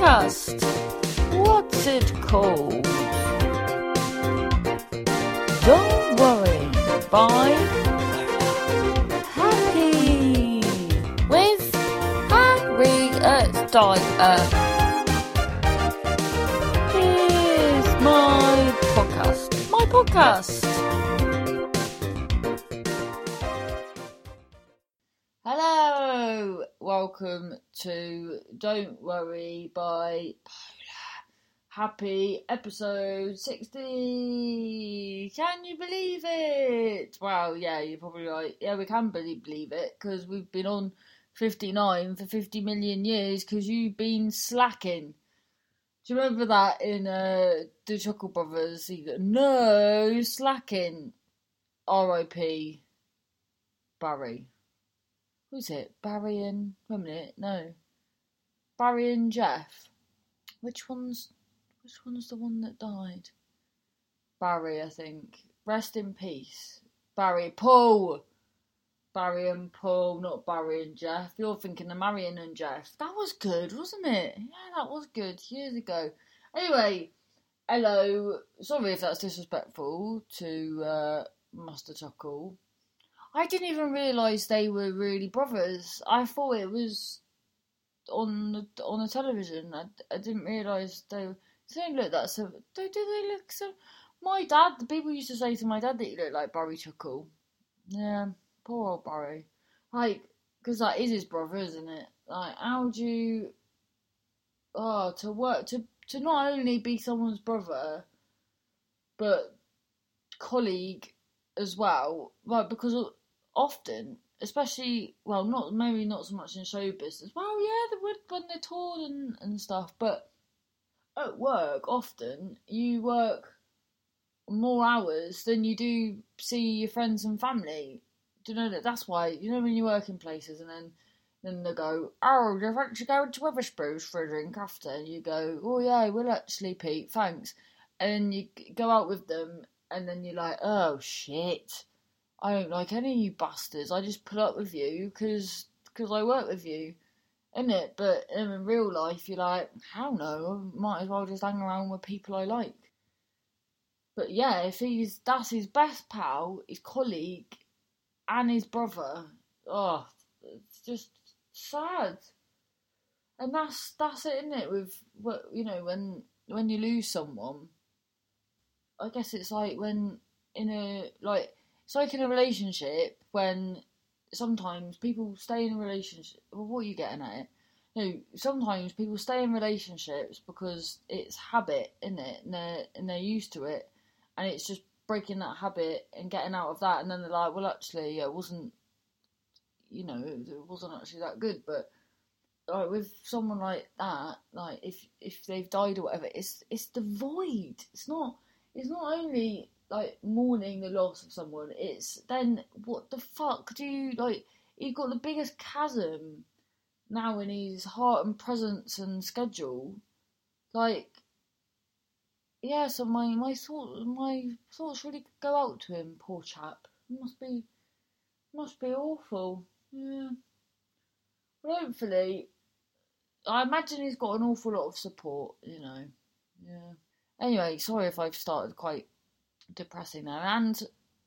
podcast. What's it called? Don't worry. By Happy with Harriet Dyer. Here's my podcast. My podcast. Welcome to Don't Worry by Polar Happy episode 60. Can you believe it? Well, yeah, you're probably right. Yeah, we can believe, it because we've been on 59 for 50 million years because you've been slacking. Do you remember that in uh, the Chuckle Brothers? No, slacking. R.I.P. Barry. Who's it? Barry and. Wait a minute, no. Barry and Jeff. Which one's. Which one's the one that died? Barry, I think. Rest in peace. Barry. Paul! Barry and Paul, not Barry and Jeff. You're thinking of Marion and Geoff. That was good, wasn't it? Yeah, that was good years ago. Anyway, hello. Sorry if that's disrespectful to uh, Master Chuckle. I didn't even realise they were really brothers. I thought it was on the on the television. I, I didn't realise they they look that so. Do, do they look so? My dad, the people used to say to my dad that he looked like Barry Chuckle. Yeah, poor old Barry. Like, because that is his brother, isn't it? Like, how do you? Oh, to work to to not only be someone's brother, but colleague as well. Like, because often, especially well, not maybe not so much in show business. Well, yeah, they would when they're toured and and stuff, but at work often you work more hours than you do see your friends and family. Do you know that? That's why you know when you work in places and then. Then they go, oh, you're actually going to Wetherspoons for a drink after. And you go, oh, yeah, we'll actually, Pete, thanks. And you go out with them, and then you're like, oh, shit I don't like any of you bastards. I just put up with you because cause I work with you, isn't it? But in real life, you're like, hell no, I might as well just hang around with people I like. But yeah, if he's that's his best pal, his colleague, and his brother, oh, it's just sad. And that's that's it, isn't it? With what you know, when when you lose someone, I guess it's like when in a like it's like in a relationship when sometimes people stay in a relationship. Well, what are you getting at know, sometimes people stay in relationships because it's habit, isn't it? And they're, and they're used to it. And it's just breaking that habit and getting out of that. And then they're like, well, actually, it wasn't, you know, it wasn't actually that good. But like with someone like that, like if if they've died or whatever, it's it's the void. It's not. It's not only like mourning the loss of someone. It's then what the fuck do you like? You've got the biggest chasm now in his heart and presence and schedule. Like, yeah. So my my thoughts my thoughts really go out to him. Poor chap. It must be must be awful. Yeah. Well, hopefully, I imagine he's got an awful lot of support. You know. Yeah. Anyway, sorry if I've started quite depressing now. And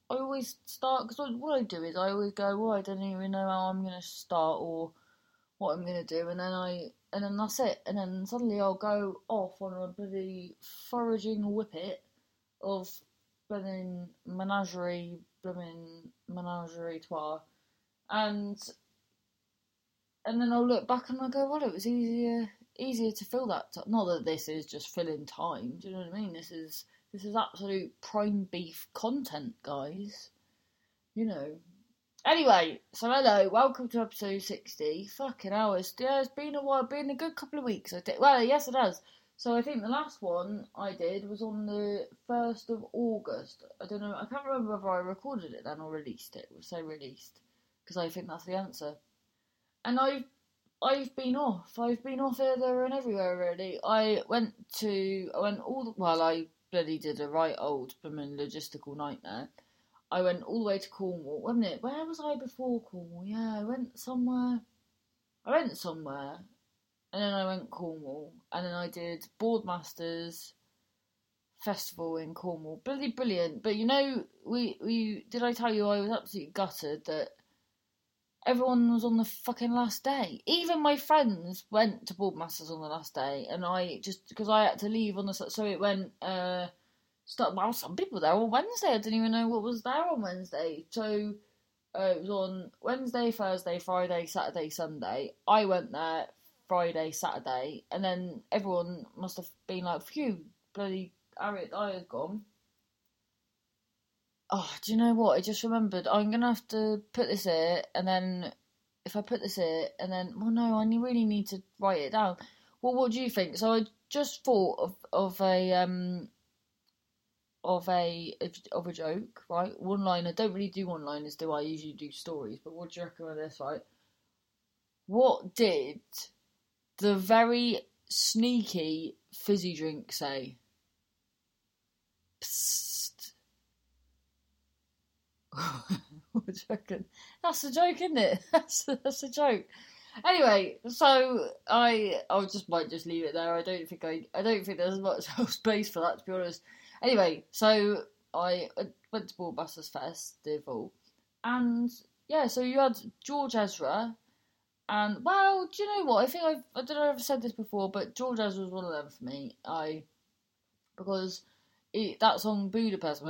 I always start because what I do is I always go, well, I don't even know how I'm going to start or what I'm going to do, and then I and then that's it, and then suddenly I'll go off on a bloody foraging whippet of blooming menagerie, blooming menagerie trois, and and then I'll look back and I go, well, it was easier easier to fill that. T-. Not that this is just filling time. Do you know what I mean? This is this is absolute prime beef content, guys. You know. Anyway, so hello, welcome to episode 60. Fucking hours. yeah, it's been a while, been a good couple of weeks. I did, well, yes, it has. So I think the last one I did was on the 1st of August. I don't know, I can't remember whether I recorded it then or released it. We'll say released, because I think that's the answer. And I've I've been off. I've been off here, there, and everywhere. Really, I went to. I went all. The, well, I bloody did a right old blooming logistical nightmare. I went all the way to Cornwall, wasn't it? Where was I before Cornwall? Yeah, I went somewhere. I went somewhere, and then I went Cornwall, and then I did Boardmasters Festival in Cornwall. Bloody brilliant! But you know, we we did I tell you I was absolutely gutted that everyone was on the fucking last day. Even my friends went to Boardmasters on the last day, and I just because I had to leave on the so it went. uh Start, well, some people there on Wednesday. I didn't even know what was there on Wednesday. So uh, it was on Wednesday, Thursday, Friday, Saturday, Sunday. I went there Friday, Saturday, and then everyone must have been like, phew, bloody Harriet Dyer's gone. Oh, do you know what? I just remembered. I'm gonna have to put this here, and then if I put this here, and then well, no, I really need to write it down. Well, what do you think? So I just thought of of a um of a of a joke, right? One liner. Don't really do one liners, do I? usually do stories, but what do you reckon of this, right? What did the very sneaky fizzy drink say? Psst. you reckon? That's a joke, isn't it? That's a, that's a joke. Anyway, so I I just might just leave it there. I don't think I I don't think there's much space for that to be honest. Anyway, so I went to Boardmasters Festival, and yeah, so you had George Ezra, and well, do you know what? I think I've I don't know if I've said this before, but George Ezra was one of them for me. I because that song Budapest,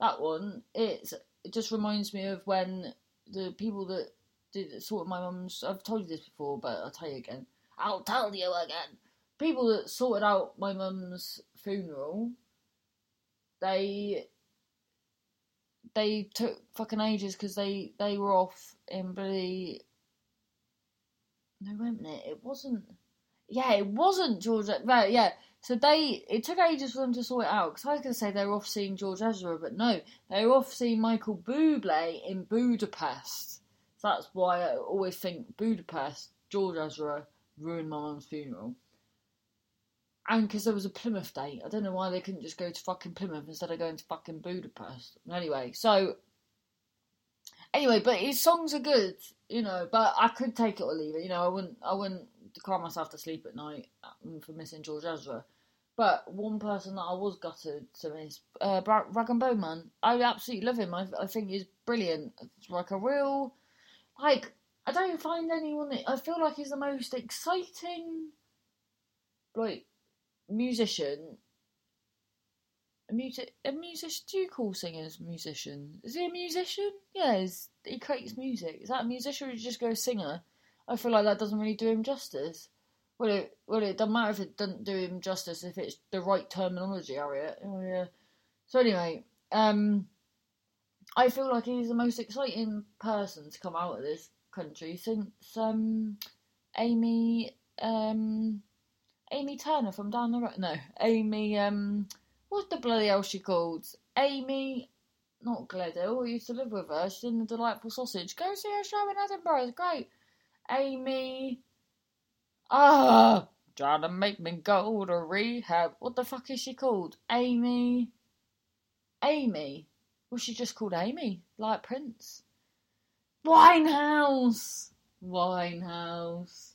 that one, it just reminds me of when the people that did sort of my mum's. I've told you this before, but I'll tell you again. I'll tell you again. People that sorted out my mum's funeral, they they took fucking ages because they they were off in bloody. No, a minute. It wasn't. Yeah, it wasn't George. Right, yeah. So they it took ages for them to sort it out because I was going to say they were off seeing George Ezra, but no, they were off seeing Michael Bublé in Budapest. So that's why I always think Budapest, George Ezra ruined my mum's funeral. And because there was a Plymouth date. I don't know why they couldn't just go to fucking Plymouth instead of going to fucking Budapest. Anyway, so. Anyway, but his songs are good, you know, but I could take it or leave it. You know, I wouldn't, I wouldn't cry myself to sleep at night um, for missing George Ezra. But one person that I was gutted to miss, uh, Rag and Bone Man. I absolutely love him. I, I think he's brilliant. It's like a real like, I don't find anyone. That, I feel like he's the most exciting, like, musician. A music, a musician. Do you call singers musicians? Is he a musician? Yeah, he creates music. Is that a musician or just go a singer? I feel like that doesn't really do him justice. Well, it well it doesn't matter if it doesn't do him justice if it's the right terminology, Harriet. Oh yeah. So anyway, um, I feel like he's the most exciting person to come out of this country since um, Amy um, Amy Turner from down the road. No, Amy. Um, what's the bloody hell she called? Amy. Not Gledhill. I used to live with her. She's in the Delightful Sausage. Go see her show in Edinburgh. It's great. Amy. Ah, trying to make me go to rehab. What the fuck is she called? Amy. Amy. Was she just called Amy, like Prince? Winehouse! Winehouse.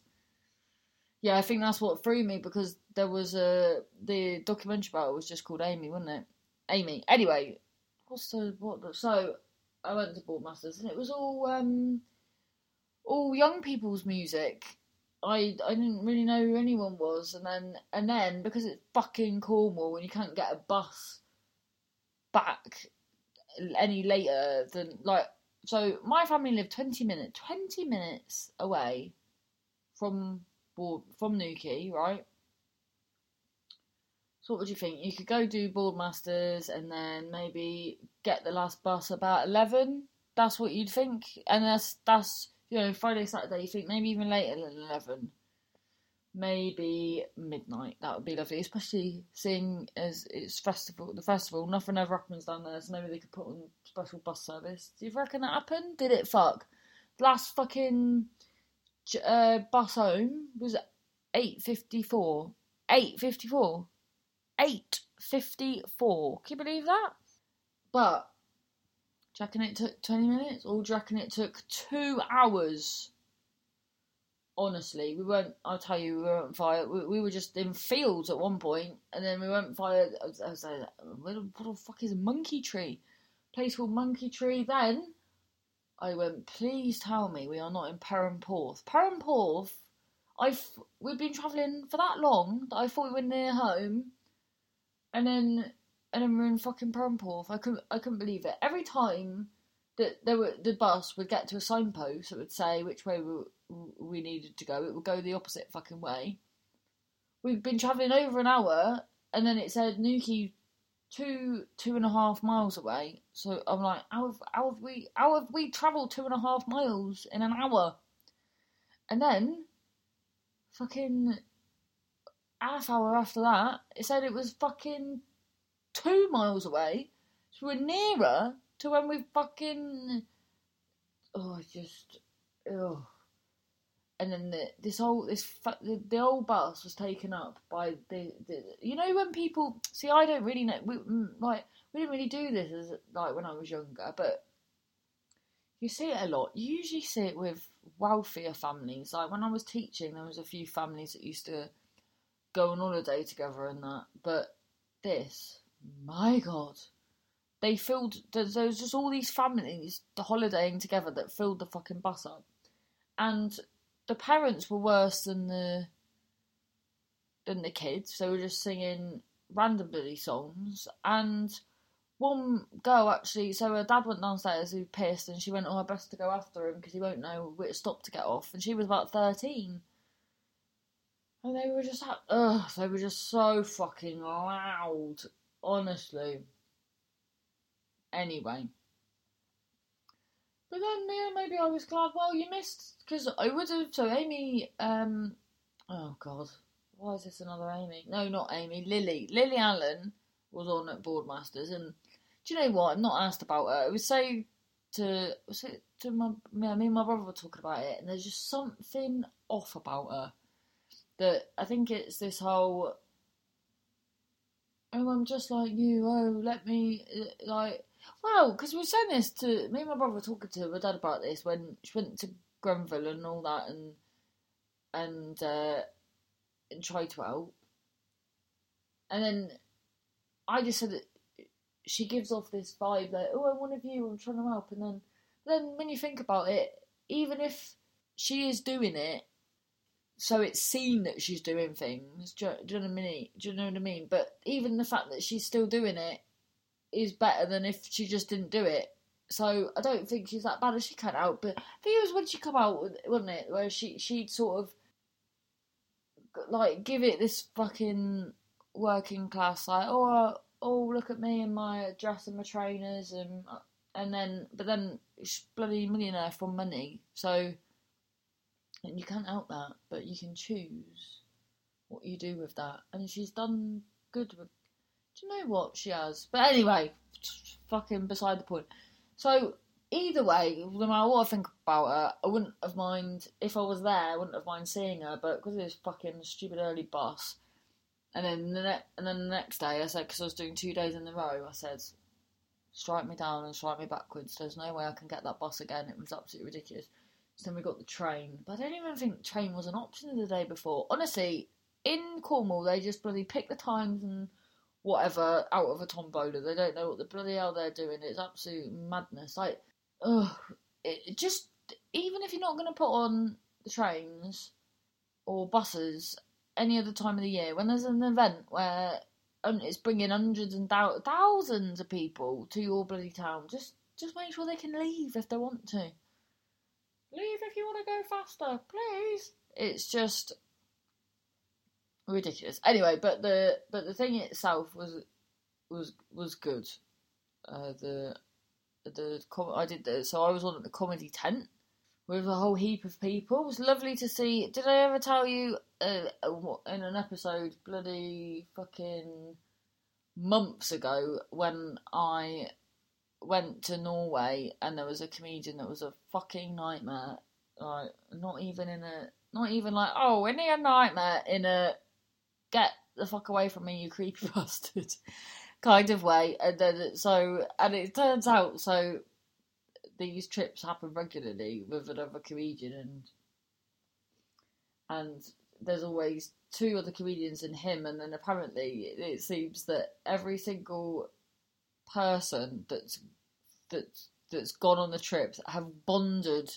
Yeah, I think that's what threw me because there was a the documentary about it was just called Amy, wasn't it? Amy. Anyway, what's the what? The, so I went to Boardmasters and it was all um all young people's music. I I didn't really know who anyone was, and then and then because it's fucking Cornwall and you can't get a bus back any later than like so my family lived 20 minutes 20 minutes away from from Newquay, right? So what would you think? You could go do Boardmasters and then maybe get the last bus about 11. That's what you'd think. And that's that's you know Friday Saturday you think maybe even later than 11 maybe midnight. That would be lovely, especially seeing as it's festival. The festival, nothing ever happens down there, so maybe they could put on special bus service. Do you reckon that happened? Did it fuck? Last fucking uh, bus home was eight fifty four. Eight fifty four. Eight fifty four. Can you believe that? But Do you reckon it took 20 minutes? Or do you reckon it took two hours? Honestly, we weren't, I'll tell you, we weren't fired. We, we were just in fields at one point, and then we weren't fired. I was, I was like, what the fuck is monkey tree? Place called Monkey Tree. Then I went, please tell me we are not in Perranporth. Perranporth, I've, we've been travelling for that long that I thought we were near home, and then and then we're in fucking Perranporth. I couldn't, I couldn't believe it. Every time that there were the bus would get to a signpost that would say which way we, we needed to go, it would go the opposite fucking way. We've been travelling over an hour, and then it said Newquay two two and a half miles away. So I'm like, how have, how have we how have we travelled two and a half miles in an hour? And then, fucking half hour after that, it said it was fucking two miles away. So we're nearer to when we fucking. Oh, just. Oh. And then the, this whole this the, the old bus was taken up by the, the you know when people see I don't really know we, mm, like we didn't really do this as like when I was younger but you see it a lot you usually see it with wealthier families like when I was teaching there was a few families that used to go on holiday together and that but this my god. They filled there was just all these families the holidaying together that filled the fucking bus up. And the parents were worse than the than the kids. They were just singing random bloody songs. And one girl actually so her dad went downstairs who pissed and she went oh I best to go after him because he won't know which stop to get off. And she was about 13 and they were just ugh they were just so fucking loud honestly. Anyway. But then, yeah, maybe I was glad. Well, you missed because I would have. So Amy, um, oh god, why is this another Amy? No, not Amy. Lily. Lily Allen was on at Boardmasters, and do you know what? I'm not asked about her. It was so to was it to my me and my brother were talking about it, and there's just something off about her. That I think it's this whole oh, I'm just like you. Oh, let me uh, like. Well, because we were saying this to me and my brother were talking to my dad about this when she went to Grenville and all that, and and uh, and tried to help, and then I just said that she gives off this vibe like, oh, I'm one of you. I'm trying to help, and then then when you think about it, even if she is doing it so it's seen that she's doing things. Do you, do you, know what I mean? Do you know what I mean? But even the fact that she's still doing it is better than if she just didn't do it. So I don't think she's that bad as she cut out. But I think it was when she come out, wasn't it? Where she she'd sort of like give it this fucking working class like oh uh, oh look at me and my dress and my trainers and uh, and then but then she's bloody millionaire from money so and you can't help that, but you can choose what you do with that. And she's done good with. Do you know what she has? But anyway, fucking beside the point. So either way, no matter what I think about her, I wouldn't have mind if I was there. I wouldn't have mind seeing her, but because of this fucking stupid early bus, and then the ne- and then the next day, I said because I was doing two days in a row, I said, strike me down and strike me backwards. There's no way I can get that bus again. It was absolutely ridiculous. So then we got the train. But I don't even think train was an option the day before. Honestly, in Cornwall, they just bloody pick the times and whatever out of a tombola. They don't know what the bloody hell they're doing. It's absolute madness. Like, ugh. It, just, even if you're not going to put on the trains or buses any other time of the year, when there's an event where um, it's bringing hundreds and thousands of people to your bloody town, just just make sure they can leave if they want to. Leave if you want to go faster, please. It's just ridiculous. Anyway, but the but the thing itself was was was good. Uh, the the I did the so I was on at the comedy tent with a whole heap of people. It was lovely to see. Did I ever tell you uh, in an episode, bloody fucking months ago, when I went to Norway and there was a comedian that was a fucking nightmare. Like not even in a not even like oh in a nightmare in a get the fuck away from me you creepy bastard kind of way and then so and it turns out so these trips happen regularly with another comedian, and and there's always two other comedians in him, and then apparently it seems that every single person that's that's that's gone on the trips have bonded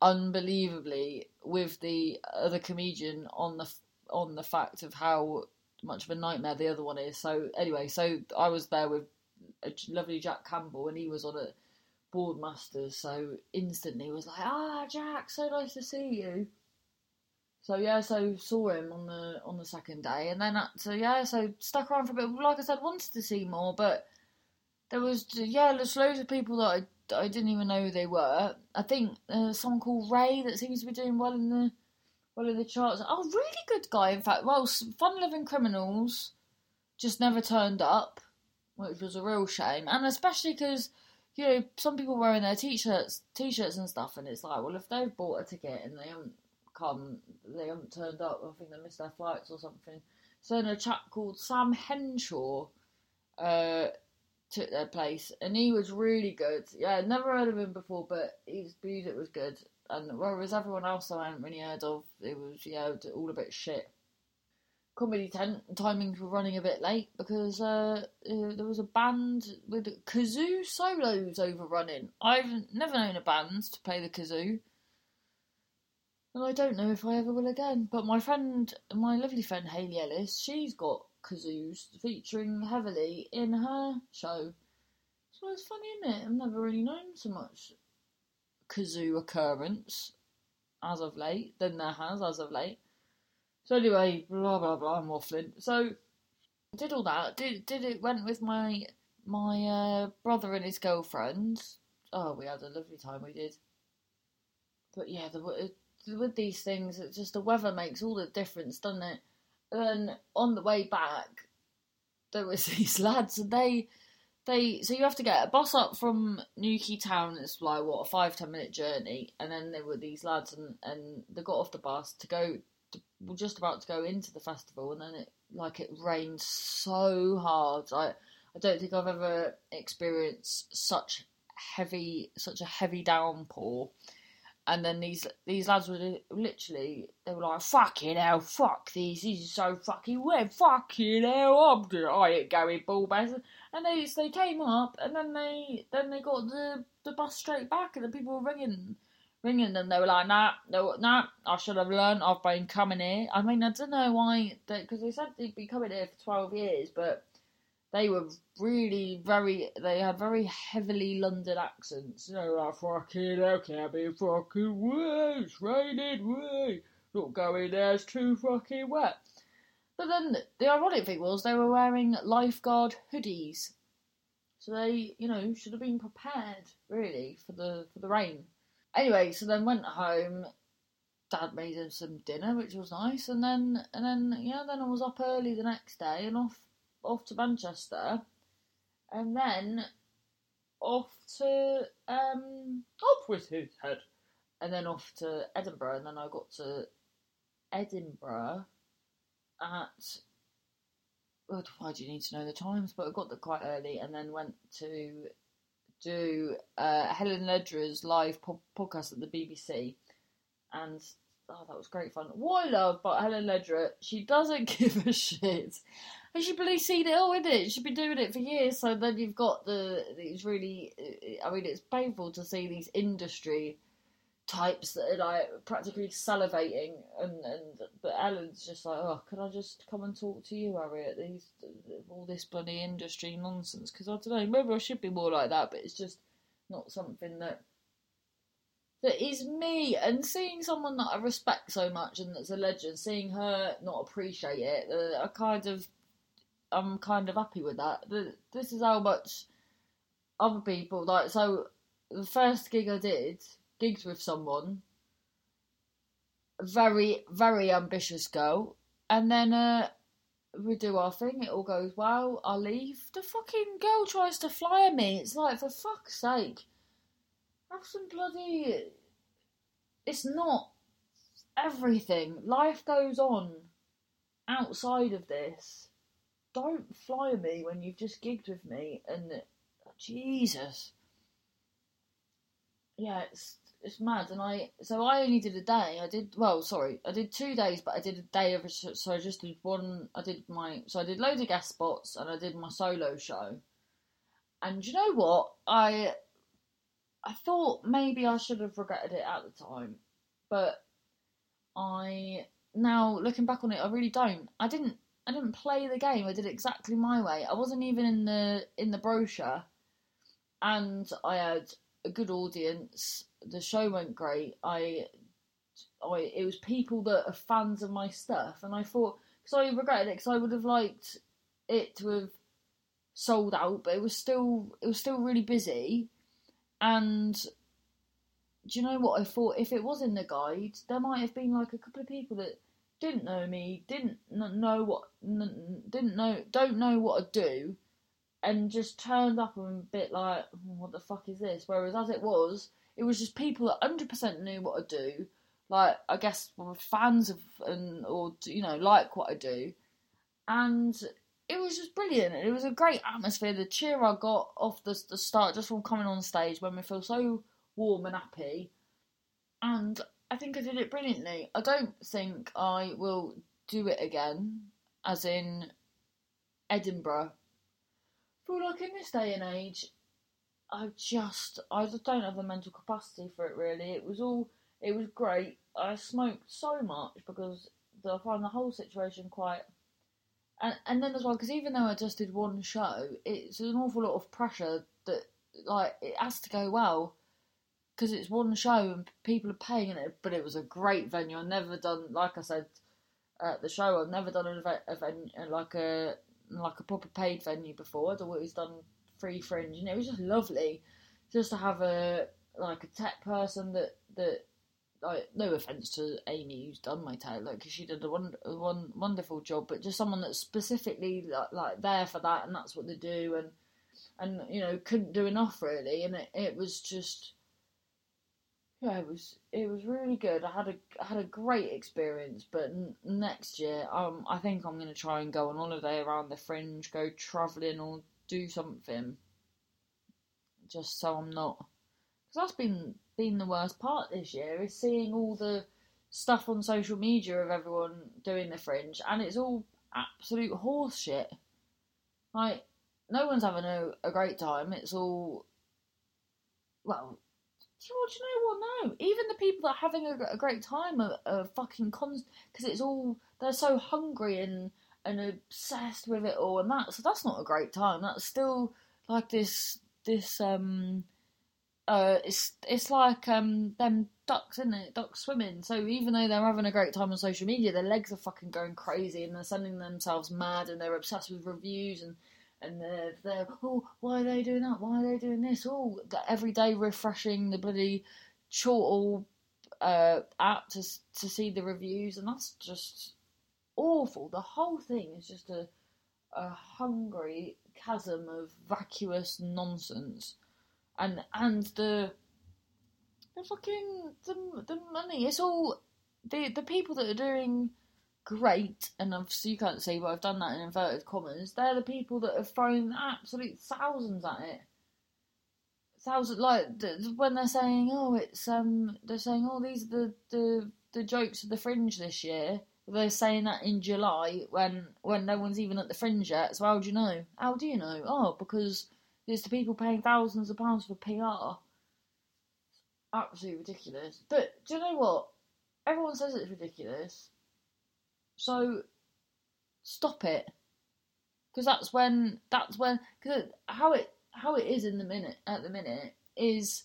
unbelievably with the other comedian on the on the fact of how much of a nightmare the other one is. So anyway, so I was there with a lovely Jack Campbell, and he was on a Boardmasters, so instantly was like, "Ah, Jack, so nice to see you." So yeah, so saw him on the on the second day, and then so yeah, so stuck around for a bit. Like I said, wanted to see more, but there was yeah, there's loads of people that I, I didn't even know who they were. I think uh, someone called Ray that seems to be doing well in the well in the charts. Oh, really good guy, in fact. Well, Fun Loving Criminals just never turned up, which was a real shame, and especially because you know some people wearing their t-shirts, t-shirts and stuff, and it's like, well, if they've bought a ticket and they haven't come, they haven't turned up. I think they missed their flights or something. So then a chap called Sam Henshaw uh, took their place, and he was really good. Yeah, never heard of him before, but his music was good. And whereas everyone else I hadn't really heard of, it was yeah all a bit shit. Comedy tent timings were running a bit late because uh, uh, there was a band with kazoo solos overrunning. I've never known a band to play the kazoo. And I don't know if I ever will again. But my friend, my lovely friend Hayley Ellis, she's got kazoos featuring heavily in her show. So it's funny, isn't it? I've never really known so much kazoo occurrence as of late than there has as of late. So anyway, blah blah blah, I'm waffling. So did all that. Did did it went with my my uh, brother and his girlfriend. Oh, we had a lovely time. We did. But yeah, the with these things, it's just the weather makes all the difference, doesn't it? And on the way back, there was these lads, and they, they, so you have to get a bus up from Newquay Town. It's like what a five ten minute journey, and then there were these lads, and and they got off the bus to go, to, were just about to go into the festival, and then it like it rained so hard. I I don't think I've ever experienced such heavy, such a heavy downpour and then these these lads were literally they were like fucking hell, fuck these, this is so fucking weird, fucking hell, I'm doing, I ain't going ball bastard. And they they came up and then they then they got the the bus straight back and the people were ringing ringing them. They were like, nah, no, nah, I should have learned. I've been coming here. I mean, I don't know why, because they said they'd be coming here for twelve years, but they were really very they had very heavily London accents. You know, like fucking hell can't be fucking way, it's raining way. Not going there, it's too fucking wet. But then the ironic thing was they were wearing lifeguard hoodies. So they, you know, should have been prepared really for the for the rain. Anyway, so then went home. Dad made him some dinner, which was nice, and then and then yeah, then I was up early the next day and off off to Manchester, and then off to um, off with his head, and then off to Edinburgh, and then I got to Edinburgh at. Well, why do you need to know the times? But I got there quite early, and then went to do uh, Helen Lederer's live po- podcast at the BBC, and oh, that was great fun. What I love about Helen Lederer, she doesn't give a shit. And she really seen it all, isn't it? She's been doing it for years, so then you've got the these really. I mean, it's painful to see these industry types that are like practically salivating, and and but Ellen's just like, oh, can I just come and talk to you, Harriet? These all this bloody industry nonsense. Because I don't know, maybe I should be more like that, but it's just not something that that is me. And seeing someone that I respect so much and that's a legend, seeing her not appreciate it, uh, I kind of, I'm kind of happy with that. This is how much other people like. So the first gig I did, gigs with someone, very very ambitious girl, and then uh, we do our thing. It all goes well. I leave. The fucking girl tries to fly me. It's like for fuck's sake have some bloody. It's not everything. Life goes on outside of this. Don't fly me when you've just gigged with me and. Jesus. yeah, it's it's mad. And I so I only did a day. I did well, sorry, I did two days, but I did a day of so I just did one. I did my so I did loads of guest spots and I did my solo show. And you know what? I I thought maybe I should have regretted it at the time, but I now looking back on it, I really don't. I didn't. I didn't play the game. I did exactly my way. I wasn't even in the in the brochure, and I had a good audience. The show went great. I, I it was people that are fans of my stuff, and I thought because I regretted it because I would have liked it to have sold out, but it was still it was still really busy, and do you know what I thought? If it was in the guide, there might have been like a couple of people that didn't know me, didn't know what, didn't know, don't know what to do, and just turned up and a bit like, hmm, what the fuck is this? Whereas as it was, it was just people that hundred percent knew what to do. Like I guess were fans of and or you know like what I do, and it was just brilliant. It was a great atmosphere. The cheer I got off the the start, just from coming on stage, when we feel so warm and happy, and I think I did it brilliantly. I don't think I will do it again, as in Edinburgh. Feel like in this day and age, I just I don't have the mental capacity for it. Really, it was all it was great. I smoked so much because I find the whole situation quite. And and then as well, because even though I just did one show, it's an awful lot of pressure that like it has to go well because it's one show and people are paying it. But it was a great venue. I've never done, like I said, at the show. I've never done an event, like a like a proper paid venue before. I'd always done free fringe, and it was just lovely, just to have a like a tech person that that like no offense to Amy who's done my tail, like she did a, one, one wonderful job, but just someone that's specifically like, like there for that, and that's what they do, and and you know couldn't do enough really, and it, it was just yeah, it was it was really good. I had a I had a great experience, but n- next year, um, I think I'm gonna try and go on holiday around the fringe, go travelling or do something, just so I'm not. Because that's been been the worst part this year is seeing all the stuff on social media of everyone doing the fringe, and it's all absolute horse shit. Like no one's having a, a great time. It's all well, you, do you know what? No, even the people that are having a, a great time are, are fucking cons because it's all they're so hungry and and obsessed with it all, and that's that's not a great time. That's still like this this um uh it's it's like um them ducks in it ducks swimming so even though they're having a great time on social media their legs are fucking going crazy and they're sending themselves mad and they're obsessed with reviews and and they're, they're oh why are they doing that? Why are they doing this? Oh every day refreshing the bloody chortle uh, app to to see the reviews and that's just awful. The whole thing is just a a hungry chasm of vacuous nonsense. And and the the fucking the, the money it's all the the people that are doing great, and obviously you can't see, but I've done that in inverted commas. They're the people that have thrown absolute thousands at it. Thousands, like when they're saying, "Oh, it's um," they're saying, "Oh, these are the the the jokes of the fringe this year." They're saying that in July when when no one's even at the fringe yet. So how do you know? How do you know? Oh, because it's the people paying thousands of pounds for PR. Absolutely ridiculous. But do you know what? Everyone says it's ridiculous. So stop it, because that's when that's when because how it how it is in the minute at the minute is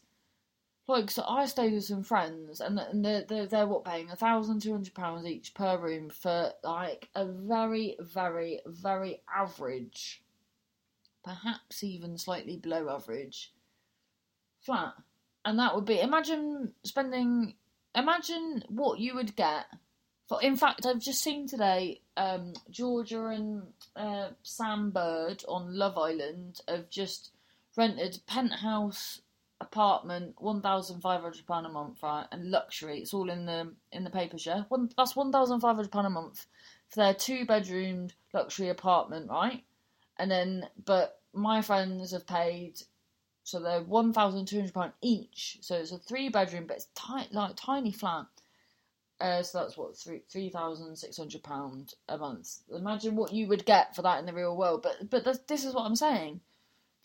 like so I stayed with some friends and they're they're, they're what paying a thousand two hundred pounds each per room for like a very very very average, perhaps even slightly below average flat, and that would be imagine spending imagine what you would get in fact, I've just seen today um, Georgia and uh, Sam Bird on Love Island have just rented penthouse apartment, one thousand five hundred pound a month, right, and luxury. It's all in the in the papers, yeah. One that's one thousand five hundred pound a month for their two bedroomed luxury apartment, right? And then, but my friends have paid So they're one thousand two hundred pound each. So it's a three bedroom, but it's tiny, like tiny flat. Uh, so that's what three three thousand six hundred pound a month. Imagine what you would get for that in the real world. But but this is what I'm saying.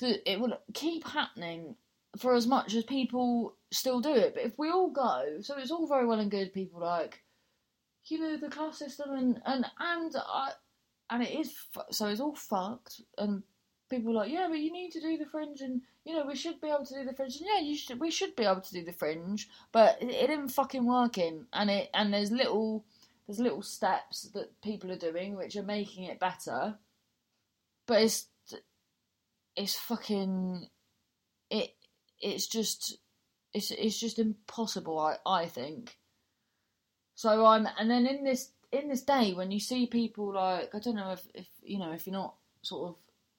It will keep happening for as much as people still do it. But if we all go, so it's all very well and good. People like, you know, the class system and and and I, and it is so it's all fucked. And people like, yeah, but you need to do the fringe, and you know, we should be able to do the fringe. And yeah, you should. We should be able to do the fringe, but it, didn't fucking working. And it and there's little there's little steps that people are doing which are making it better, but it's it's fucking it it's just it's it's just impossible. I I think. So I'm and then in this in this day when you see people like I don't know if if you know if you're not sort of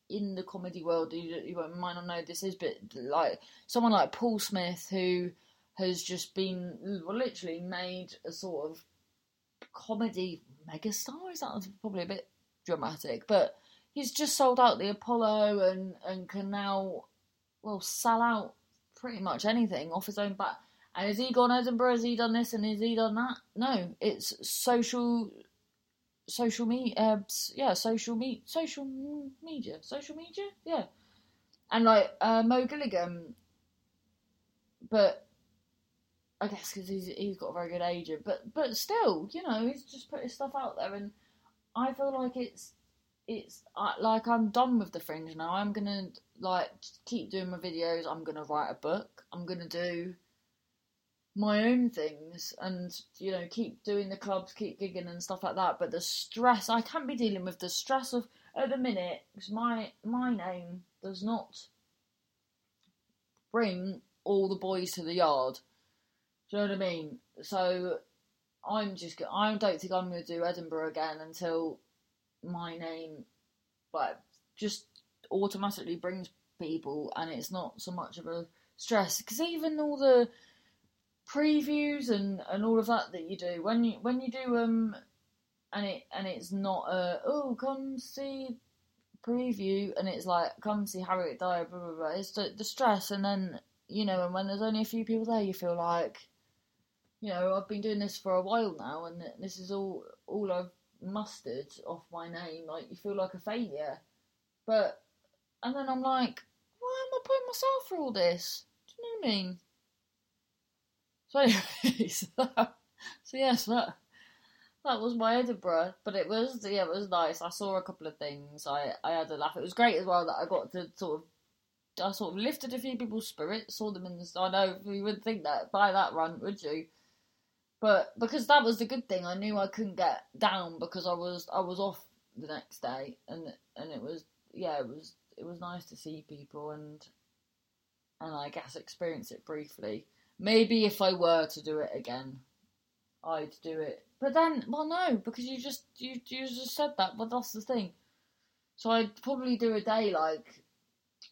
in the comedy world you, you might not know this is but like someone like Paul Smith who has just been literally made a sort of comedy megastar is that probably a bit dramatic but he's just sold out the Apollo and and can now well sell out pretty much anything off his own back and has he gone Edinburgh? Has he done this and has he done that? No, it's social, social media. Uh, yeah, social media, social media, social media. Yeah, and like uh, Mo Gilligan, but I guess because he's he's got a very good agent, but but still, you know, he's just put his stuff out there, and I feel like it's it's like I'm done with the fringe now. I'm gonna like keep doing my videos. I'm gonna write a book. I'm gonna do my own things and you know keep doing the clubs keep gigging and stuff like that but the stress i can't be dealing with the stress of at the minute because my my name does not bring all the boys to the yard. Do you know what i mean? So i'm just i don't think i'm going to do edinburgh again until my name but just automatically brings people and it's not so much of a stress because even all the previews and, and all of that that you do. When you when you do um and it and it's not a oh come see preview and it's like come see Harriet Dyer blah blah blah. It's the, the stress and then you know and when there's only a few people there you feel like you know I've been doing this for a while now and this is all all I've mustered off my name like you feel like a failure. But and then I'm like why am I putting myself through all this? Do you know what I mean so, anyways, so yes, that that was my Edinburgh, but it was yeah, it was nice. I saw a couple of things. I I had a laugh. It was great as well that I got to sort of. I sort of lifted a few people's spirits, saw them in the. I know you wouldn't think that by that run, would you? But because that was the good thing, I knew I couldn't get down because I was I was off the next day, and and it was yeah, it was it was nice to see people and and I guess experience it briefly. Maybe if I were to do it again, I'd do it. But then, well, no, because you just you you just said that. But that's the thing. So I'd probably do a day like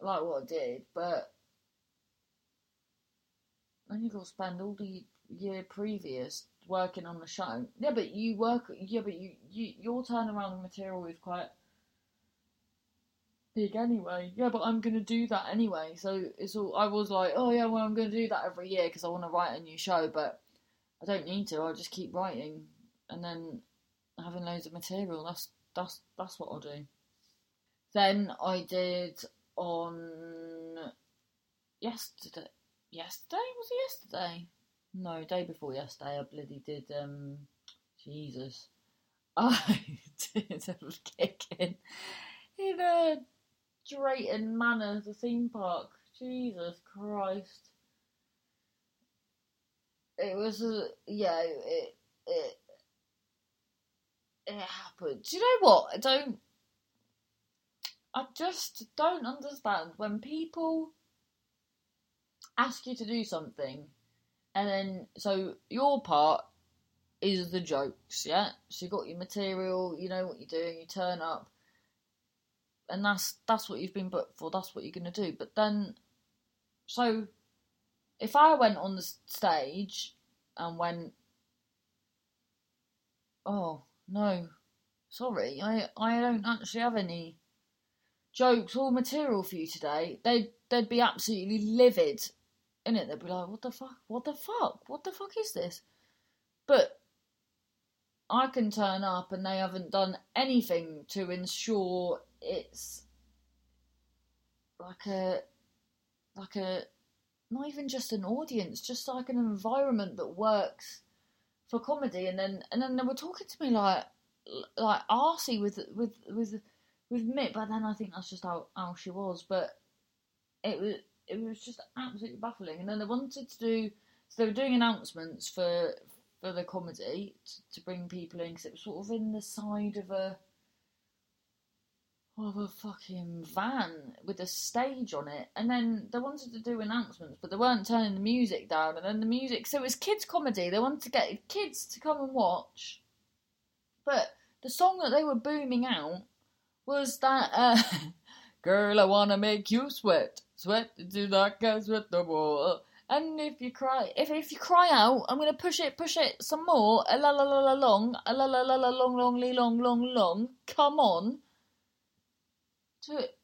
like what I did, but then you got to spend all the year previous working on the show. Yeah, but you work. Yeah, but you, you your turnaround material is quite big anyway. Yeah, but I'm gonna do that anyway. So it's all. I was like, oh yeah, well I'm gonna do that every year because I want to write a new show, but I don't need to. I'll just keep writing, and then having loads of material. That's that's that's what I'll do. Then I did on yesterday. Yesterday was it yesterday? No, day before yesterday. I bloody did. Um, Jesus, I did a kicking in a Drayton Manor, the theme park. Jesus Christ. It was a yeah. It it it happened. Do you know what? I don't. I just don't understand when people ask you to do something, and then so your part is the jokes, yeah. So you got your material, you know what you're doing, you turn up, and that's that's what you've been booked for. That's what you're going to do. But then, so if I went on the stage and went, oh no, sorry, I I don't actually have any jokes or material for you today, they'd they'd be absolutely livid in it. They'd be like, "What the fuck? What the fuck? What the fuck is this?" But I can turn up and they haven't done anything to ensure it's like a like a not even just an audience, just like an environment that works for comedy. And then and then they were talking to me like like arsey with with with with Mick, but then I think that's just how how she was. But it was it was just absolutely baffling. And then they wanted to do so they were doing announcements for for the comedy to, to bring people in because it was sort of in the side of a of a fucking van with a stage on it, and then they wanted to do announcements, but they weren't turning the music down, and then the music. So it was kids comedy. They wanted to get kids to come and watch, but the song that they were booming out was that uh, "Girl, I wanna make you sweat, sweat into like I sweat the wall." And if you cry, if if you cry out, I'm gonna push it, push it some more. A la la la la long, a la la la la long, long, long, long, long. Come on. To it,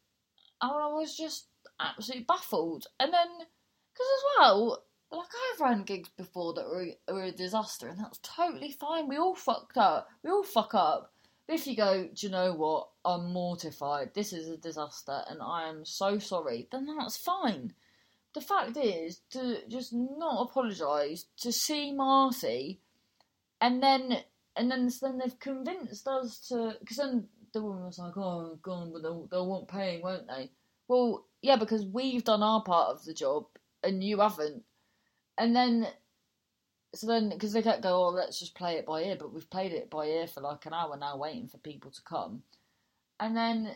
I was just absolutely baffled. And then, because as well, like I've ran gigs before that were, were a disaster, and that's totally fine. We all fucked up. We all fuck up. But if you go, do you know what? I'm mortified. This is a disaster, and I am so sorry. Then that's fine the fact is to just not apologise to see Marcy, and then and then then they've convinced us to because then the woman was like, oh, God, but they'll, they'll want paying, won't they? Well, yeah, because we've done our part of the job and you haven't, and then so then because they kept go, oh, let's just play it by ear, but we've played it by ear for like an hour now, waiting for people to come, and then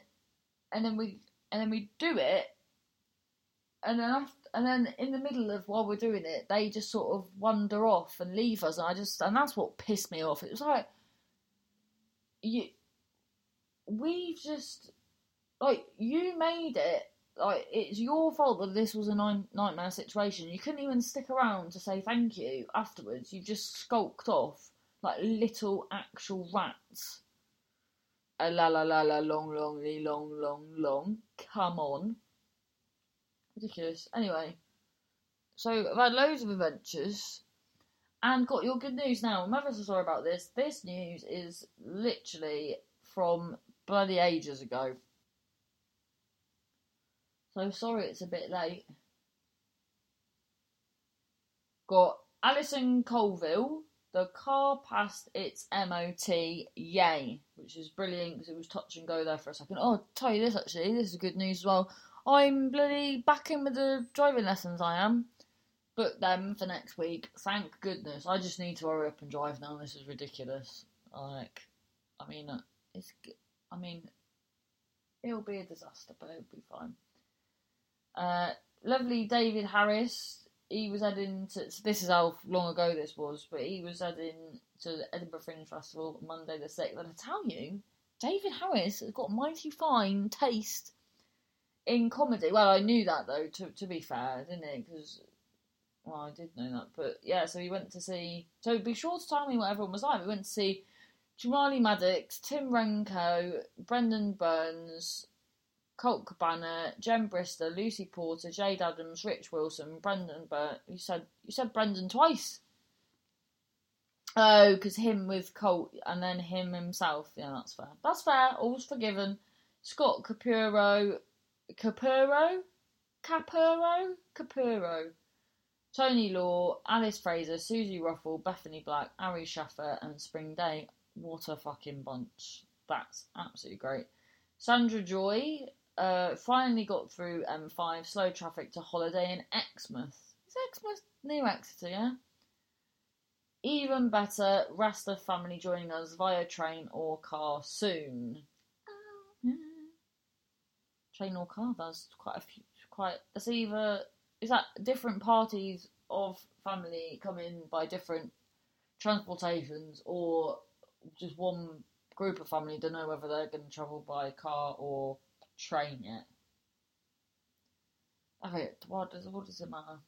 and then we and then we do it, and then after, and then in the middle of while we're doing it, they just sort of wander off and leave us, and I just and that's what pissed me off. It was like you, we've just like you made it. Like it's your fault that this was a nightmare situation. You couldn't even stick around to say thank you afterwards. You just skulked off like little actual rats. A la la la la long long long long long. Come on. Ridiculous. Anyway, so I've had loads of adventures and got your good news now. I'm ever so sorry about this. This news is literally from bloody ages ago. So sorry it's a bit late. Got Alison Colville. The car passed its MOT, yay, which is brilliant because it was touch and go there for a second. Oh, I'll tell you this actually, this is good news as well. I'm bloody back in with the driving lessons. I am. Book them for next week. Thank goodness. I just need to hurry up and drive now. This is ridiculous. Like, I mean, it's. I mean, it'll be a disaster, but it'll be fine. Uh, lovely David Harris. He was heading to. So This is how long ago this was, but he was heading to the Edinburgh Fringe Festival Monday the sixth. And I tell you, David Harris has got mighty fine taste in comedy. Well, I knew that though. To to be fair, didn't it? Because well, I did know that, but yeah. So we went to see. So be sure to tell me what everyone was like. We went to see Jamali Maddix, Tim Renkow, Brendon Burns, Colt Cabana, Jen Brister, Lucy Porter, Jade Adams, Rich Wilson, Brendon Burn. You said you said Brendon twice. Oh, because him with Colt and then him himself. Yeah, that's fair. That's fair. All's forgiven. Scott Capuro, Capurro, Capurro, Capurro, Tony Law, Alice Fraser, Susie Ruffell, Bethany Black, Ari Shaffir, and Spring Day. What a fucking bunch. That's absolutely great. Sandra Joy uh, finally got through M5, slow traffic to holiday in Exmouth. Is Exmouth near Exeter, yeah? Even better, Rasta family joining us via train or car soon. Oh, yeah train or car. There's quite a few. Quite. It's either is that different parties of family come in by different transportations, or just one group of family don't know whether they're going to travel by car or train yet. Okay, what does what does it matter?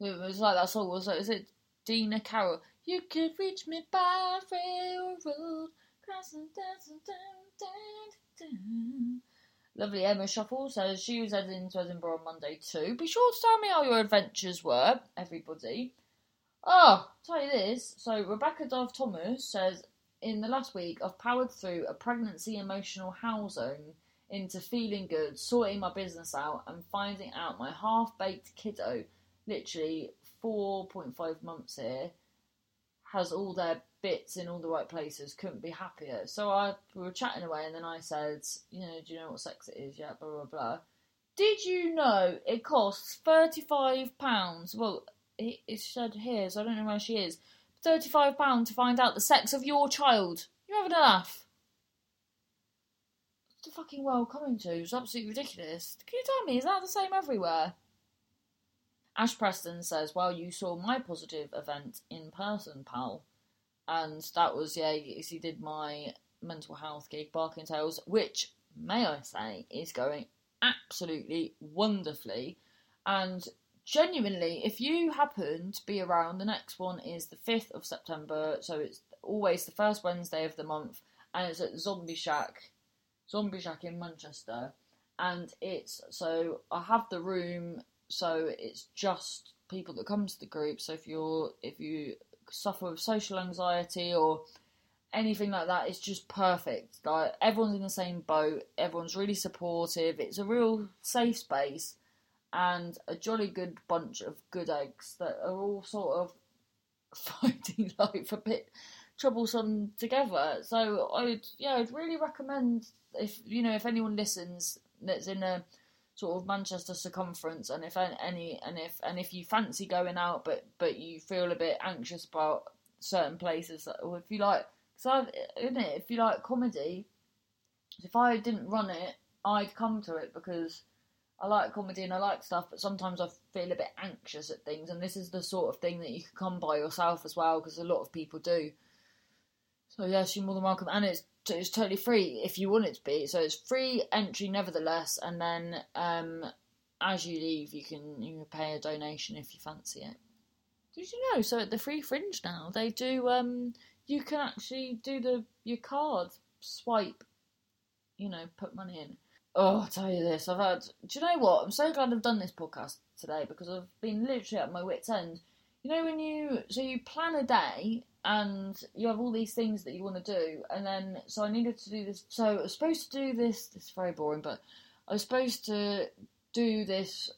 It was like that song. Was it? Is it Dina Carroll? You could reach me by railroad, crossing down, down, down. Lovely Emma Shuffle says she was heading to Edinburgh on Monday too. Be sure to tell me how your adventures were, everybody. Oh, tell you this. So Rebecca Dove Thomas says in the last week I've powered through a pregnancy emotional hell zone into feeling good, sorting my business out, and finding out my half baked kiddo, literally 4.5 months here, has all their bits in all the right places. Couldn't be happier. So I we were chatting away, and then I said, you know, do you know what sex it is? Yeah, blah blah blah. Did you know it costs thirty five pounds? Well, said here, so I don't know where she is. Thirty five pounds to find out the sex of your child. You're having a laugh? What's the fucking world coming to? It's absolutely ridiculous. Can you tell me, is that the same everywhere? Ash Preston says, Well, you saw my positive event in person, pal. And that was, yeah, he did my mental health gig, Barking Tales, which, may I say, is going absolutely wonderfully. And genuinely, if you happen to be around, the next one is the 5th of September, so it's always the first Wednesday of the month, and it's at Zombie Shack, Zombie Shack in Manchester. And it's so I have the room so it's just people that come to the group. So if you're if you suffer with social anxiety or anything like that, it's just perfect. Like everyone's in the same boat. Everyone's really supportive. It's a real safe space and a jolly good bunch of good eggs that are all sort of finding life a bit troublesome together. So I'd yeah, I'd really recommend if you know if anyone listens that's in a sort of Manchester circumference, and if any, and if and if you fancy going out, but but you feel a bit anxious about certain places, or if you like, so isn't it? If you like comedy, if I didn't run it, I'd come to it because I like comedy and I like stuff, but sometimes I feel a bit anxious at things, and this is the sort of thing that you can come by yourself as well, because a lot of people do. So yes, you're more than welcome, and it's it's totally free if you want it to be. So it's free entry nevertheless, and then um, as you leave, you can you can pay a donation if you fancy it. Did you know? So at the Free Fringe now, they do. Um, you can actually do the your card swipe. You know, put money in. Oh, I'll tell you this. I've had. Do you know what? I'm so glad I've done this podcast today because I've been literally at my wits' end. You know when you so you plan a day and you have all these things that you want to do, and then so I needed to do this. So I was supposed to do this. This is very boring, but I was supposed to do this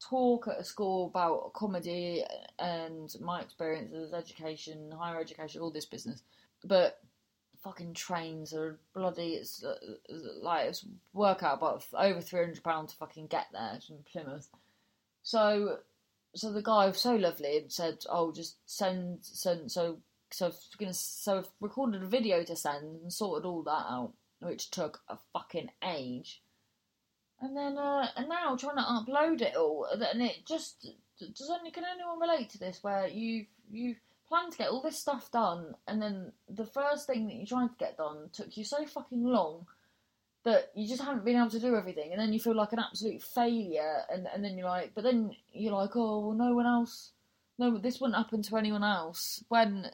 talk at a school about comedy and my experiences, education, higher education, all this business. But fucking trains are bloody. It's uh, like it's work out about over three hundred pounds to fucking get there from Plymouth. So so the guy was so lovely and said, "Oh, just send send." So so I've gonna so I've recorded a video to send and sorted all that out, which took a fucking age. And then uh, and now trying to upload it all, and it just does only can anyone relate to this where you you plan to get all this stuff done, and then the first thing that you're trying to get done took you so fucking long that you just haven't been able to do everything, and then you feel like an absolute failure, and and then you're like, but then you're like, oh well, no one else, no, this wouldn't happen to anyone else. When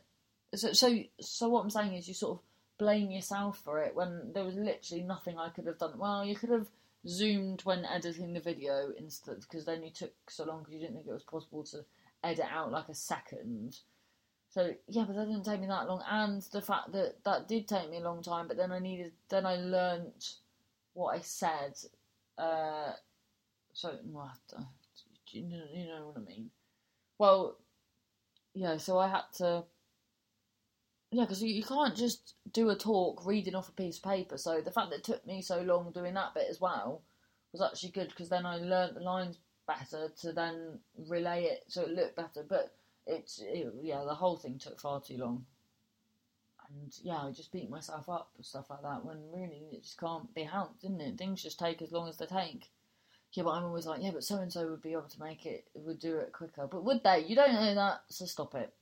so so so what I'm saying is you sort of blame yourself for it when there was literally nothing I could have done. Well, you could have zoomed when editing the video instead, because then you took so long because you didn't think it was possible to edit out like a second. So yeah, but that didn't take me that long, and the fact that that did take me a long time. But then I needed, then I learnt what I said. Uh, so what? You know, you know what I mean? Well, yeah. So I had to. Yeah, because you, you can't just do a talk reading off a piece of paper. So the fact that it took me so long doing that bit as well was actually good because then I learnt the lines better to then relay it so it looked better. But it's it, yeah, the whole thing took far too long. And yeah, I just beat myself up and stuff like that when really it just can't be helped, didn't it? Things just take as long as they take. Yeah, but I'm always like, yeah, but so and so would be able to make it, would do it quicker. But would they? You don't know that, so stop it.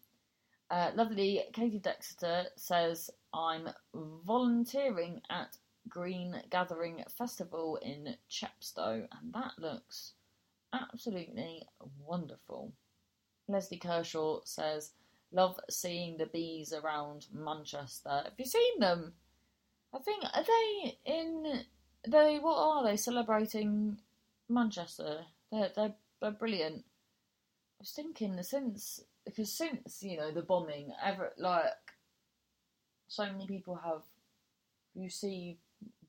Uh, lovely Katie Dexter says, I'm volunteering at Green Gathering Festival in Chepstow, and that looks absolutely wonderful. Leslie Kershaw says, Love seeing the bees around Manchester. Have you seen them? I think, are they in they what are they celebrating Manchester? They're they're, they're brilliant. I was thinking since because since you know the bombing, ever like so many people have you see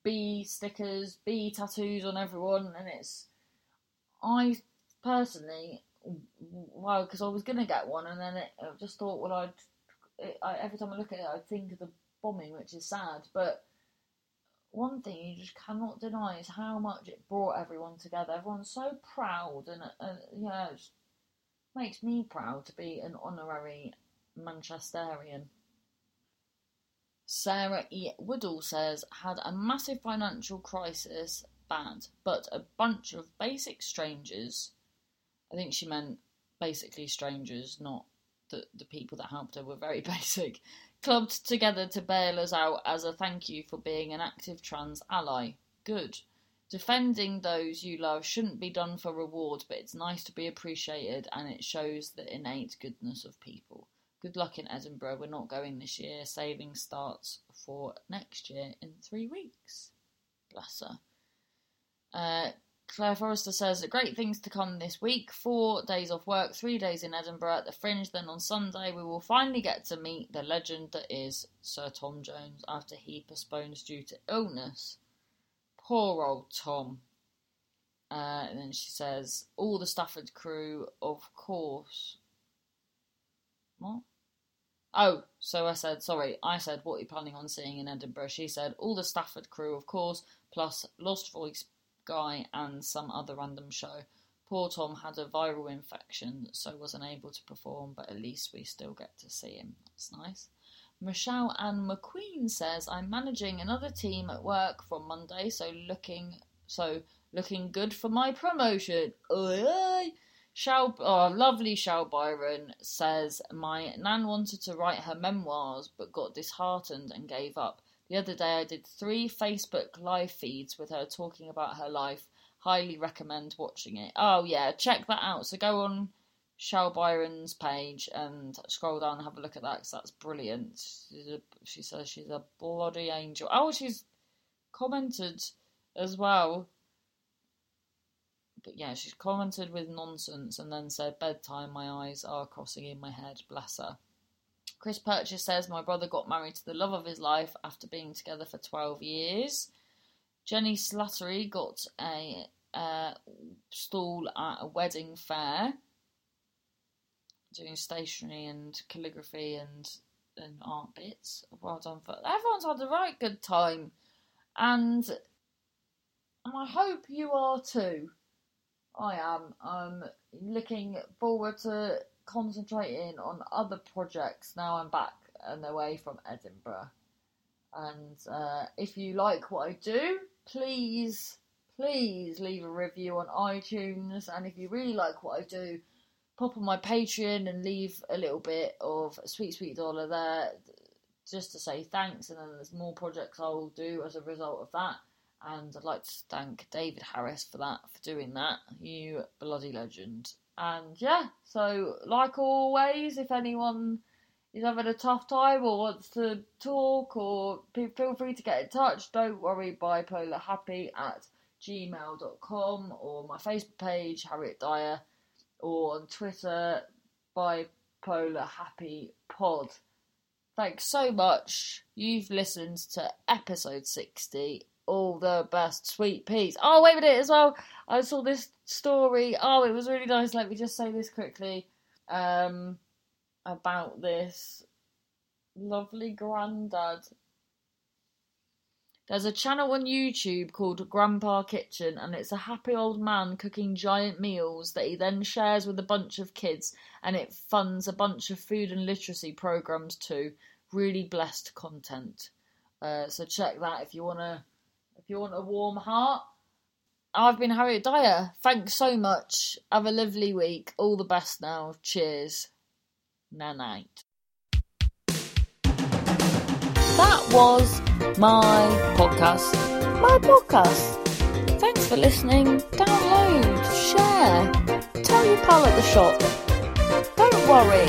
bee stickers, bee tattoos on everyone, and it's I personally well because I was gonna get one, and then it, I just thought well I'd it, I, every time I look at it I think of the bombing, which is sad, but one thing you just cannot deny is how much it brought everyone together. Everyone's so proud, and uh, yeah, it makes me proud to be an honorary Manchesterian. Sarah E. Woodall says, had a massive financial crisis, bad, but a bunch of basic strangers. I think she meant basically strangers, not the, the people that helped her were very basic clubbed together to bail us out as a thank you for being an active trans ally. Good. Defending those you love shouldn't be done for reward, but it's nice to be appreciated and it shows the innate goodness of people. Good luck in Edinburgh. We're not going this year. Saving starts for next year in three weeks. Bless her. Uh, Claire Forrester says great things to come this week. Four days off work, three days in Edinburgh at the Fringe. Then on Sunday, we will finally get to meet the legend that is Sir Tom Jones after he postpones due to illness. Poor old Tom. Uh, and then she says, all the Stafford crew, of course. What? Oh, so I said, sorry, I said, what are you planning on seeing in Edinburgh? She said, all the Stafford crew, of course, plus Lost Voice Guy and some other random show. Poor Tom had a viral infection, so wasn't able to perform, but at least we still get to see him. That's nice. Michelle Ann McQueen says, I'm managing another team at work from Monday, so looking so looking good for my promotion. Shell, oh, lovely Shell Byron says, My nan wanted to write her memoirs but got disheartened and gave up. The other day, I did three Facebook live feeds with her talking about her life. Highly recommend watching it. Oh, yeah, check that out. So go on Shell Byron's page and scroll down and have a look at that because that's brilliant. A, she says she's a bloody angel. Oh, she's commented as well. But yeah, she's commented with nonsense and then said, Bedtime, my eyes are crossing in my head. Bless her. Chris Purchase says, My brother got married to the love of his life after being together for 12 years. Jenny Slattery got a uh, stall at a wedding fair doing stationery and calligraphy and, and art bits. Well done for everyone's had a right good time, and and I hope you are too. I am. I'm looking forward to concentrating on other projects now I'm back and away from Edinburgh. And uh, if you like what I do, please, please leave a review on iTunes. And if you really like what I do, pop on my Patreon and leave a little bit of sweet, sweet dollar there just to say thanks. And then there's more projects I will do as a result of that. And I'd like to thank David Harris for that, for doing that. You bloody legend. And yeah, so like always, if anyone is having a tough time or wants to talk or feel free to get in touch, don't worry, bipolarhappy at gmail.com or my Facebook page, Harriet Dyer, or on Twitter, bipolar happy pod. Thanks so much. You've listened to episode 60 all the best sweet peas. Oh, wait a minute as well. I saw this story. Oh, it was really nice. Let me just say this quickly um, about this lovely granddad. There's a channel on YouTube called Grandpa Kitchen, and it's a happy old man cooking giant meals that he then shares with a bunch of kids, and it funds a bunch of food and literacy programs too. Really blessed content. Uh, so check that if you want to if you want a warm heart. I've been Harriet Dyer. Thanks so much. Have a lovely week. All the best now. Cheers. Night. That was my podcast. My podcast. Thanks for listening. Download, share, tell your pal at the shop. Don't worry.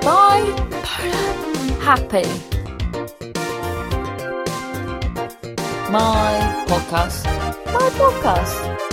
Bye. Happy my podcast my podcast.